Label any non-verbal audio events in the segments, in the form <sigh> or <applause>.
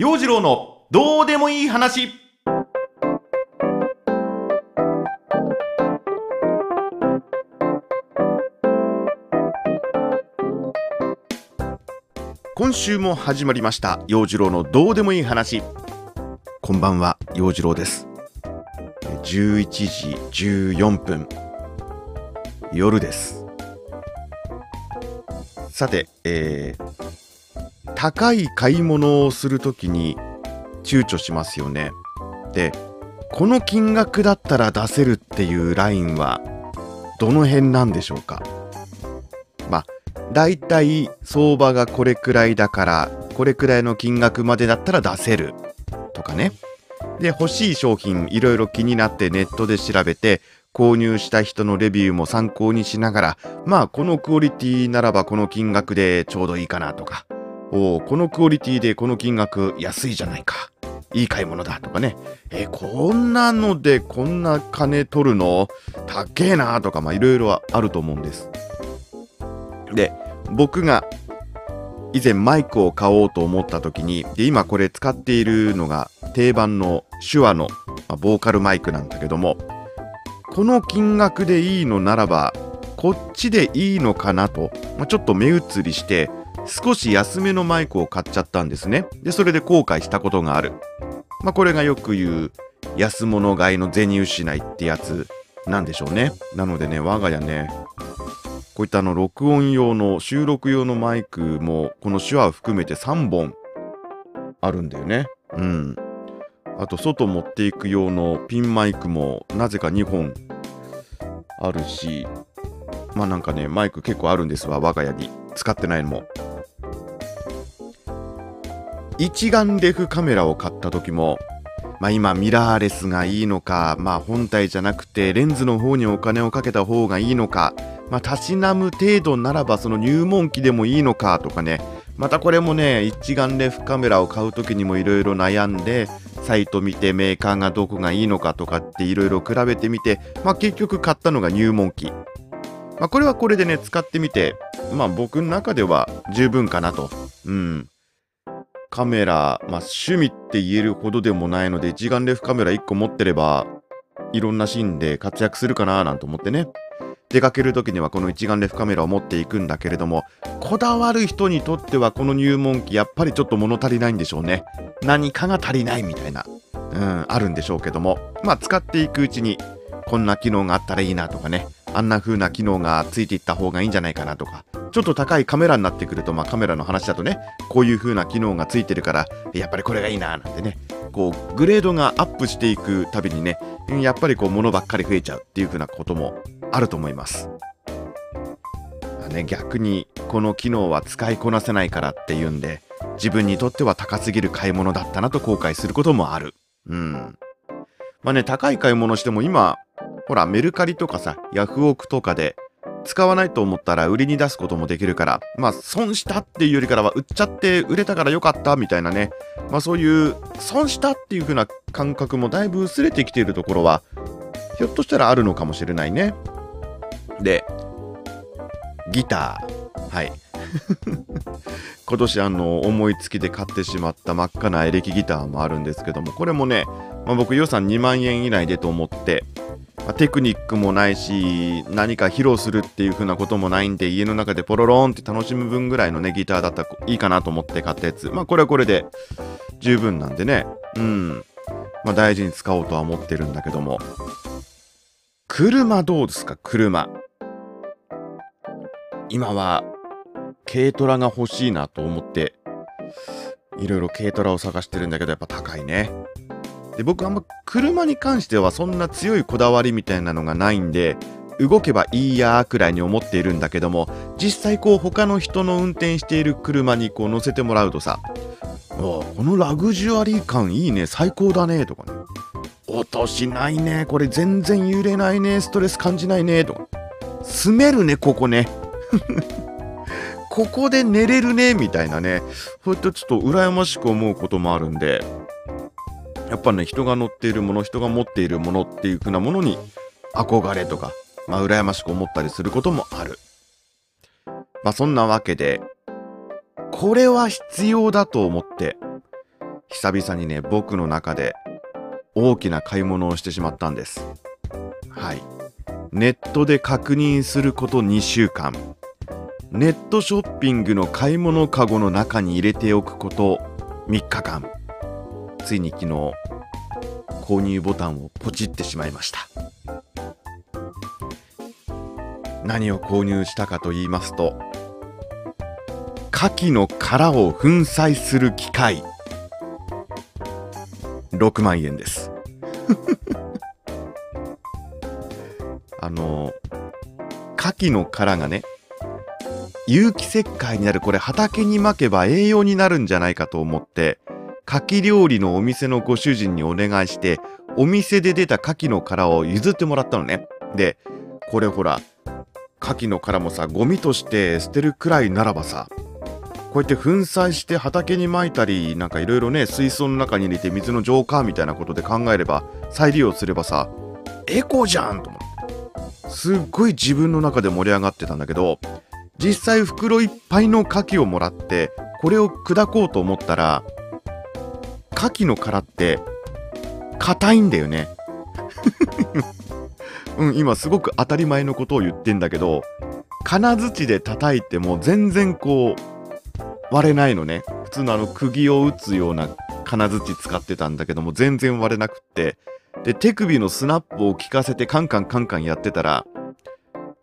陽次郎のどうでもいい話。今週も始まりました。陽次郎のどうでもいい話。こんばんは陽次郎です。11時14分。夜です。さて、えー、高い買い物をするときに躊躇しますよね。でこの金額だったら出せるっていうラインはどの辺なんでしょうか？まあだいたい相場がこれくらいだからこれくらいの金額までだったら出せるとかね。で欲しい商品いろいろ気になってネットで調べて購入した人のレビューも参考にしながらまあこのクオリティならばこの金額でちょうどいいかなとか。おおこのクオリティでこの金額安いじゃないか。いい買い物だとかね。えこんなのでこんな金取るの高えなとかまあいろいろあると思うんです。で僕が以前マイクを買おうと思った時にで今これ使っているのが定番の手話の、まあ、ボーカルマイクなんだけどもこの金額でいいのならばこっちでいいのかなと、まあ、ちょっと目移りして少し安めのマイクを買っちゃったんですね。でそれで後悔したことがある。まあこれがよく言う安物買いの銭失いってやつなんでしょうね。なのでね我が家ねこういったあの録音用の収録用のマイクもこの手話を含めて3本あるんだよね。うん。あと外持っていく用のピンマイクもなぜか2本あるしまあなんかねマイク結構あるんですわ我が家に。使ってないのも。一眼レフカメラを買った時もまあ今ミラーレスがいいのかまあ本体じゃなくてレンズの方にお金をかけた方がいいのかまあたしなむ程度ならばその入門機でもいいのかとかねまたこれもね一眼レフカメラを買う時にもいろいろ悩んでサイト見てメーカーがどこがいいのかとかっていろいろ比べてみて、まあ、結局買ったのが入門機。まあ、これはこれでね、使ってみて、まあ僕の中では十分かなと。うん。カメラ、まあ趣味って言えるほどでもないので、一眼レフカメラ1個持ってれば、いろんなシーンで活躍するかななんて思ってね。出かける時にはこの一眼レフカメラを持っていくんだけれども、こだわる人にとってはこの入門機やっぱりちょっと物足りないんでしょうね。何かが足りないみたいな、うん、あるんでしょうけども、まあ使っていくうちに、こんな機能があったらいいなとかね、あんな風な機能がついていった方がいいんじゃないかなとか、ちょっと高いカメラになってくると、まあカメラの話だとね、こういう風な機能がついてるから、やっぱりこれがいいななんてね、こう、グレードがアップしていくたびにね、やっぱりこう物ばっかり増えちゃうっていう風なこともあると思います。ね、逆にこの機能は使いこなせないからっていうんで自分にとっては高すぎる買い物だったなと後悔することもある。うん。まあね、高い買い物しても今、ほら、メルカリとかさ、ヤフオクとかで使わないと思ったら売りに出すこともできるから、まあ損したっていうよりからは売っちゃって売れたからよかったみたいなね、まあそういう損したっていう風な感覚もだいぶ薄れてきているところは、ひょっとしたらあるのかもしれないね。で、ギター。はい。<laughs> 今年あの思いつきで買ってしまった真っ赤なエレキギターもあるんですけどもこれもね、まあ、僕予算2万円以内でと思って、まあ、テクニックもないし何か披露するっていう風なこともないんで家の中でポロロンって楽しむ分ぐらいのねギターだったらいいかなと思って買ったやつ。まあこれはこれで十分なんでね。うん。まあ大事に使おうとは思ってるんだけども。車どうですか？車。今は軽トラが欲しいなと思っていろいろ軽トラを探してるんだけどやっぱ高いね。で僕あんま車に関してはそんな強いこだわりみたいなのがないんで動けばいいやーくらいに思っているんだけども実際こう他の人の運転している車にこう乗せてもらうとさ「このラグジュアリー感いいね最高だね」とかね「音しないねこれ全然揺れないねストレス感じないね」とか「住めるねここね」<laughs> ここで寝れるねみたいなね。そうやってちょっと羨ましく思うこともあるんで。やっぱね人が乗っているもの人が持っているものっていう風なものに憧れとか、まあ、羨ましく思ったりすることもある。まあそんなわけでこれは必要だと思って久々にね僕の中で大きな買い物をしてしまったんです。はい。ネットで確認すること2週間。ネットショッピングの買い物かごの中に入れておくこと3日間。ついに昨日購入ボタンをポチってしまいました。何を購入したかと言いますと牡蠣の殻を粉砕する機械。6万円です。<laughs> あの牡蠣の殻がね有機石灰になるこれ畑にまけば栄養になるんじゃないかと思って牡蠣料理のお店のご主人にお願いしてお店で出た牡蠣の殻を譲ってもらったのね。でこれほら牡蠣の殻もさゴミとして捨てるくらいならばさこうやって粉砕して畑にまいたりなんかいろいろね水槽の中に入れて水の浄化みたいなことで考えれば再利用すればさエコじゃんと思って。すっごい自分の中で盛り上がってたんだけど実際袋いっぱいの牡蠣をもらってこれを砕こうと思ったら牡蠣の殻って硬いんだよね。<laughs> うん今すごく当たり前のことを言ってんだけど金槌で叩いても全然こう割れないのね。普通のあの釘を打つような金槌使ってたんだけども全然割れなくって。で手首のスナップを効かせてカンカンカンカンやってたら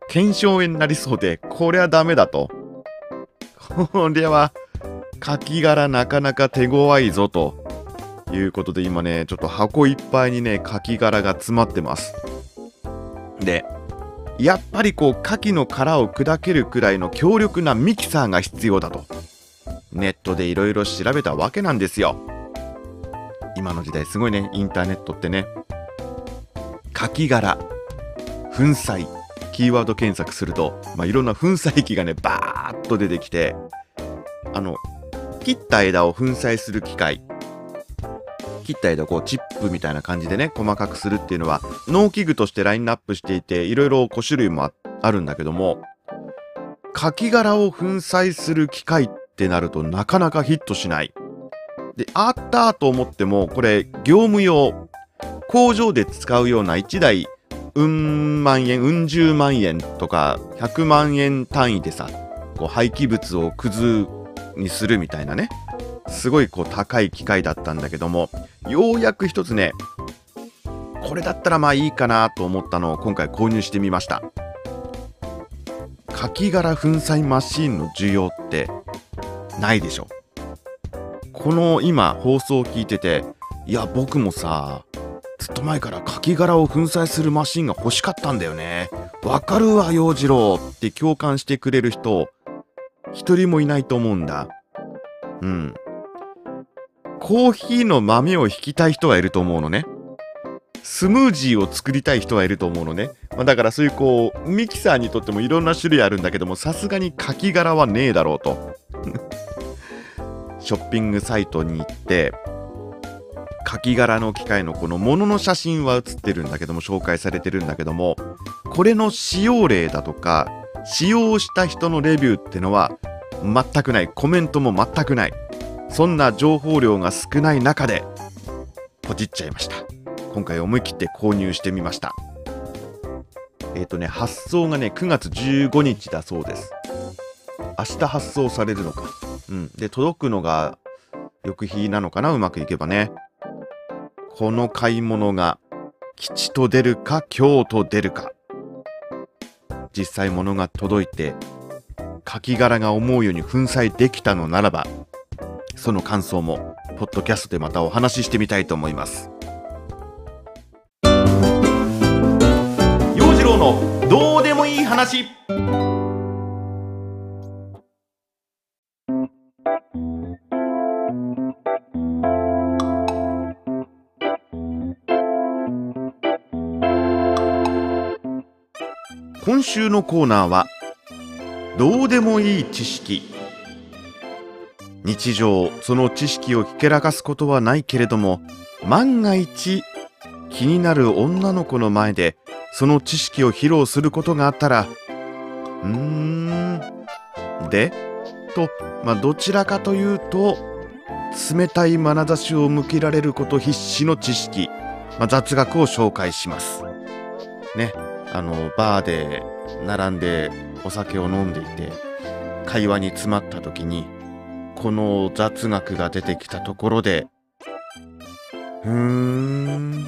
腱鞘炎になりそうでこれはダメだと。<laughs> これはカキ殻なかなか手強いぞと。いうことで今ねちょっと箱いっぱいにねカキ殻が詰まってます。でやっぱりこう牡蠣の殻を砕けるくらいの強力なミキサーが必要だと。ネットでいろいろ調べたわけなんですよ。今の時代すごいねインターネットってね。カキ殻粉砕キーワード検索すると、まあ、いろんな粉砕機がねバーッと出てきてあの切った枝を粉砕する機械切った枝をこうチップみたいな感じでね細かくするっていうのは農機具としてラインナップしていていろいろ種類もあるんだけどもカキ殻を粉砕する機械ってなるとなかなかヒットしない。であったと思ってもこれ業務用工場で使うような1台うん万円うん十万円とか100万円単位でさこう廃棄物をくずにするみたいなね。すごいこう高い機械だったんだけどもようやく一つねこれだったらまあいいかなと思ったのを今回購入してみました。カキ殻粉砕マシーンの需要ってないでしょ。この今放送を聞いてていや僕もさずっと前からカキ殻を粉砕するマシンが欲しかったんだよね。わかるわ洋次郎って共感してくれる人一人もいないと思うんだ。うん。コーヒーの豆を引きたい人はいると思うのね。スムージーを作りたい人はいると思うのね、まあ、だからそういうこうミキサーにとってもいろんな種類あるんだけどもさすがにカキ殻はねえだろうと。<laughs> ショッピングサイトに行ってカキ殻の機械のこの物の写真は写ってるんだけども紹介されてるんだけどもこれの使用例だとか使用した人のレビューってのは全くない。コメントも全くない。そんな情報量が少ない中でポチっちゃいました。今回思い切って購入してみました。えっ、ー、とね発送がね9月15日だそうです。明日発送されるのか。うん。で届くのが翌日なのかな？うまくいけばね。この買い物が吉と出るか今日と出るか。実際物が届いてカキ殻が思うように粉砕できたのならばその感想もポッドキャストでまたお話ししてみたいと思います。陽次郎のどうでもいい話。今週のコーナーはどうでもいい知識。日常その知識をひけらかすことはないけれども万が一気になる女の子の前でその知識を披露することがあったらうーんで？と、まあ、どちらかというと冷たい眼差しを向けられること必死の知識、まあ、雑学を紹介します。ねあのバーで並んでお酒を飲んでいて会話に詰まった時にこの雑学が出てきたところで。うーん。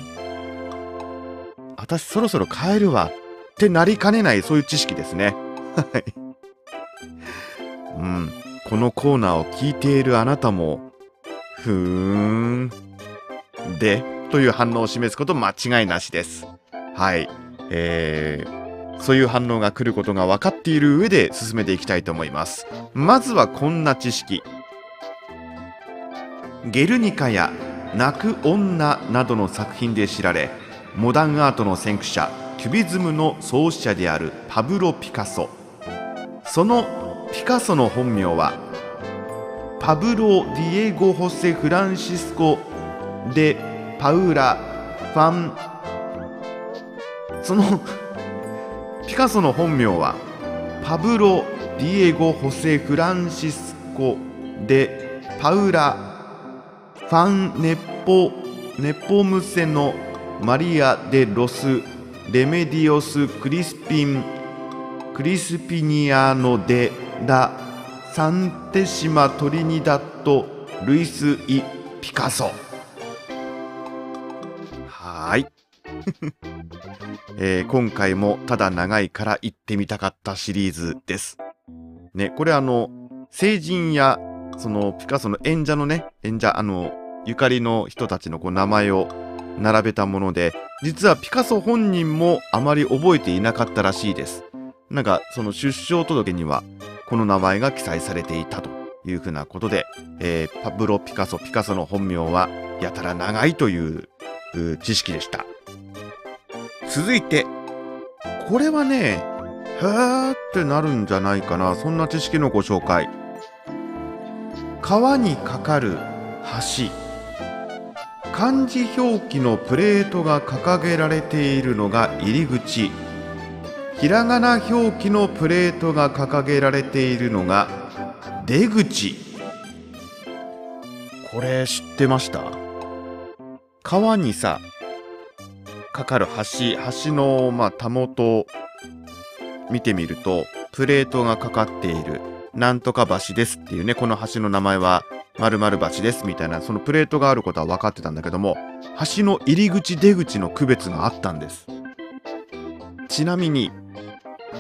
私そろそろ帰るわ。ってなりかねないそういう知識ですね。はい。うん。このコーナーを聞いているあなたもふーん。でという反応を示すこと間違いなしです。はい。えー、そういう反応が来ることが分かっている上で進めていきたいと思います。まずはこんな知識。ゲルニカや泣く女などの作品で知られモダンアートの先駆者キュビズムの創始者であるパブロ・ピカソ。そのピカソの本名はパブロ・ディエゴ・ホセ・フランシスコ・デ・パウラ・ファン。そのピカソの本名はパブロ・ディエゴ・ホセ・フランシスコ・デ・パウラ・ファン・ネポネポムセのマリア・デ・ロス・レメディオス・クリスピンクリスピニアノ・デ・ラ・サンテシマ・トリニダット・ルイス・イ・ピカソはい <laughs> えー今回もただ長いから行ってみたかったシリーズです。ね、これあの、成人や、そのピカソの演者のね、演者、あの、ゆかりの人たちのこう名前を並べたもので、実はピカソ本人もあまり覚えていなかったらしいです。なんか、その出生届には、この名前が記載されていたというふうなことで、えーパブロ・ピカソ、ピカソの本名は、やたら長いという知識でした。続いて、これはね、へーってなるんじゃないかな。そんな知識のご紹介。川に架かる橋。漢字表記のプレートが掲げられているのが入り口。ひらがな表記のプレートが掲げられているのが出口。これ知ってました？川にさ、かかる橋、橋の、まあ、たもと見てみると、プレートがかかっている、なんとか橋ですっていうね、この橋の名前は、〇〇橋ですみたいな、そのプレートがあることは分かってたんだけども、橋の入り口出口の区別があったんです。ちなみに、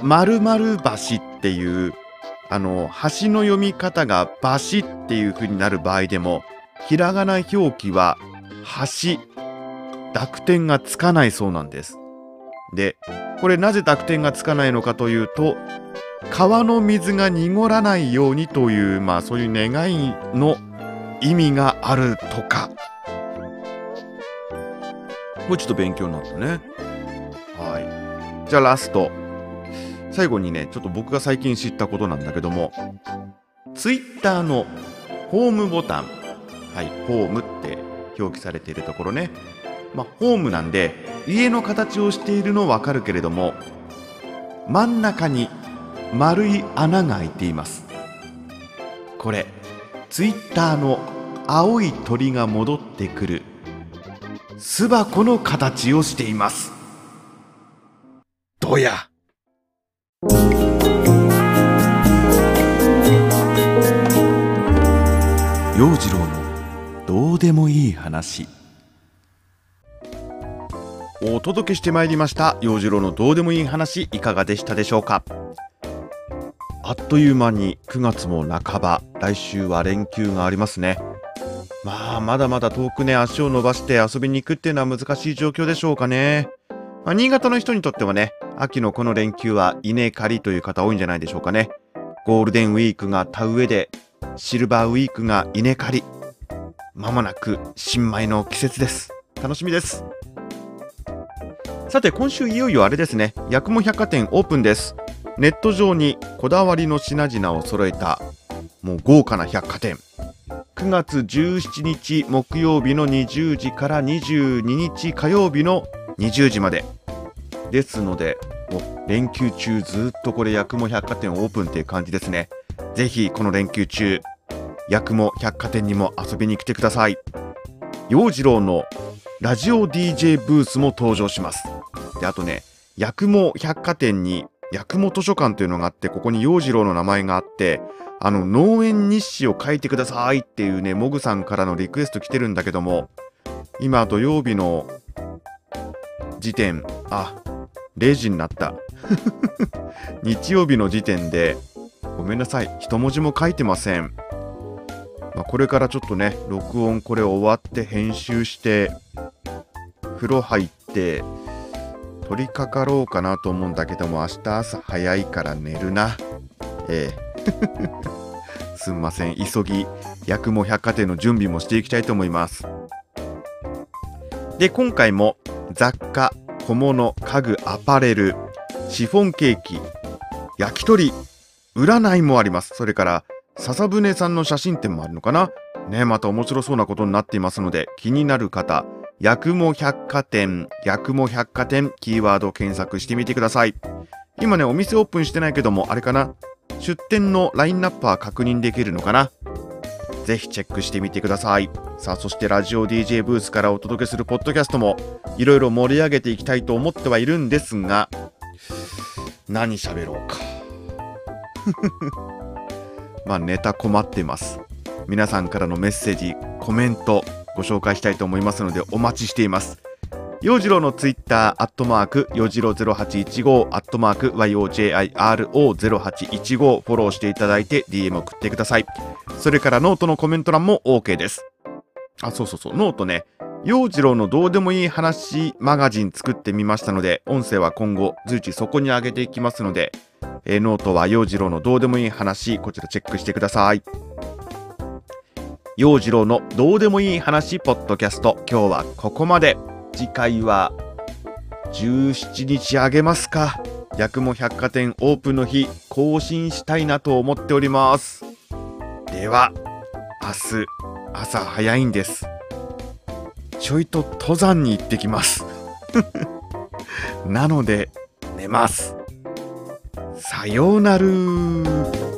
〇〇橋っていう、あの、橋の読み方が橋っていう風になる場合でも、ひらがな表記は橋濁点がつかないそうなんです。で、これなぜ濁点がつかないのかというと、川の水が濁らないようにという、まあそういう願いの意味があるとか。これちょっと勉強になったね。はい。じゃあラスト。最後にね、ちょっと僕が最近知ったことなんだけども、Twitter のホームボタン、はい、ホームって表記されているところね、まあ、ホームなんで家の形をしているのわかるけれども真ん中に丸い穴が開いています。これツイッターの青い鳥が戻ってくる巣箱の形をしています。どや。陽次郎のどうでもいい話。お届けしてまいりました陽次郎のどうでもいい話いかがでしたでしょうか？あっという間に9月も半ば来週は連休がありますね。まあまだまだ遠くね足を伸ばして遊びに行くっていうのは難しい状況でしょうかね、まあ、新潟の人にとってはね秋のこの連休は稲刈りという方多いんじゃないでしょうかね。ゴールデンウィークが田植えでシルバーウィークが稲刈り。まもなく新米の季節です。楽しみです。さて今週いよいよあれですね。八雲百貨店オープンです。ネット上にこだわりの品々を揃えたもう豪華な百貨店。9月17日木曜日の20時から22日火曜日の20時まで。ですので連休中ずっとこれ八雲百貨店オープンっていう感じですね。ぜひこの連休中八雲百貨店にも遊びに来てください。陽次郎のラジオ DJ ブースも登場します。であとね八雲百貨店に八雲図書館というのがあってここに陽次郎の名前があってあの農園日誌を書いてくださいっていうねモグさんからのリクエスト来てるんだけども今土曜日の時点あ0時になった。<laughs> 日曜日の時点でごめんなさい一文字も書いてません、まあ、これからちょっとね録音これ終わって編集して風呂入って取り掛かろうかなと思うんだけども明日朝早いから寝るな。ええ。<laughs> すんません。急ぎ八雲百貨店の準備もしていきたいと思います。で今回も雑貨小物家具アパレルシフォンケーキ焼き鳥占いもあります。それから笹舟さんの写真展もあるのかな。ねまた面白そうなことになっていますので気になる方八雲百貨店八雲百貨店キーワード検索してみてください。今ねお店オープンしてないけどもあれかな？出店のラインナップは確認できるのかな？ぜひチェックしてみてください。さあそしてラジオ DJ ブースからお届けするポッドキャストもいろいろ盛り上げていきたいと思ってはいるんですが何喋ろうか。<laughs> まあネタ困ってます。皆さんからのメッセージコメントご紹介したいと思いますのでお待ちしています洋次郎のツイッター、アットマーク、洋次郎0815、アットマーク、YOJIRO0815、フォローしていただいて DM 送ってください。それからノートのコメント欄も OK です。あ、そうそうそう、ノートね、洋次郎のどうでもいい話マガジン作ってみましたので、音声は今後随時そこに上げていきますので、えー、ノートは洋次郎のどうでもいい話、こちらチェックしてください。洋次郎のどうでもいい話ポッドキャスト、今日はここまで。次回は17日あげますか。八雲百貨店オープンの日更新したいなと思っております。では、明日朝早いんです。ちょいと登山に行ってきます。<laughs> なので寝ます。さようなら。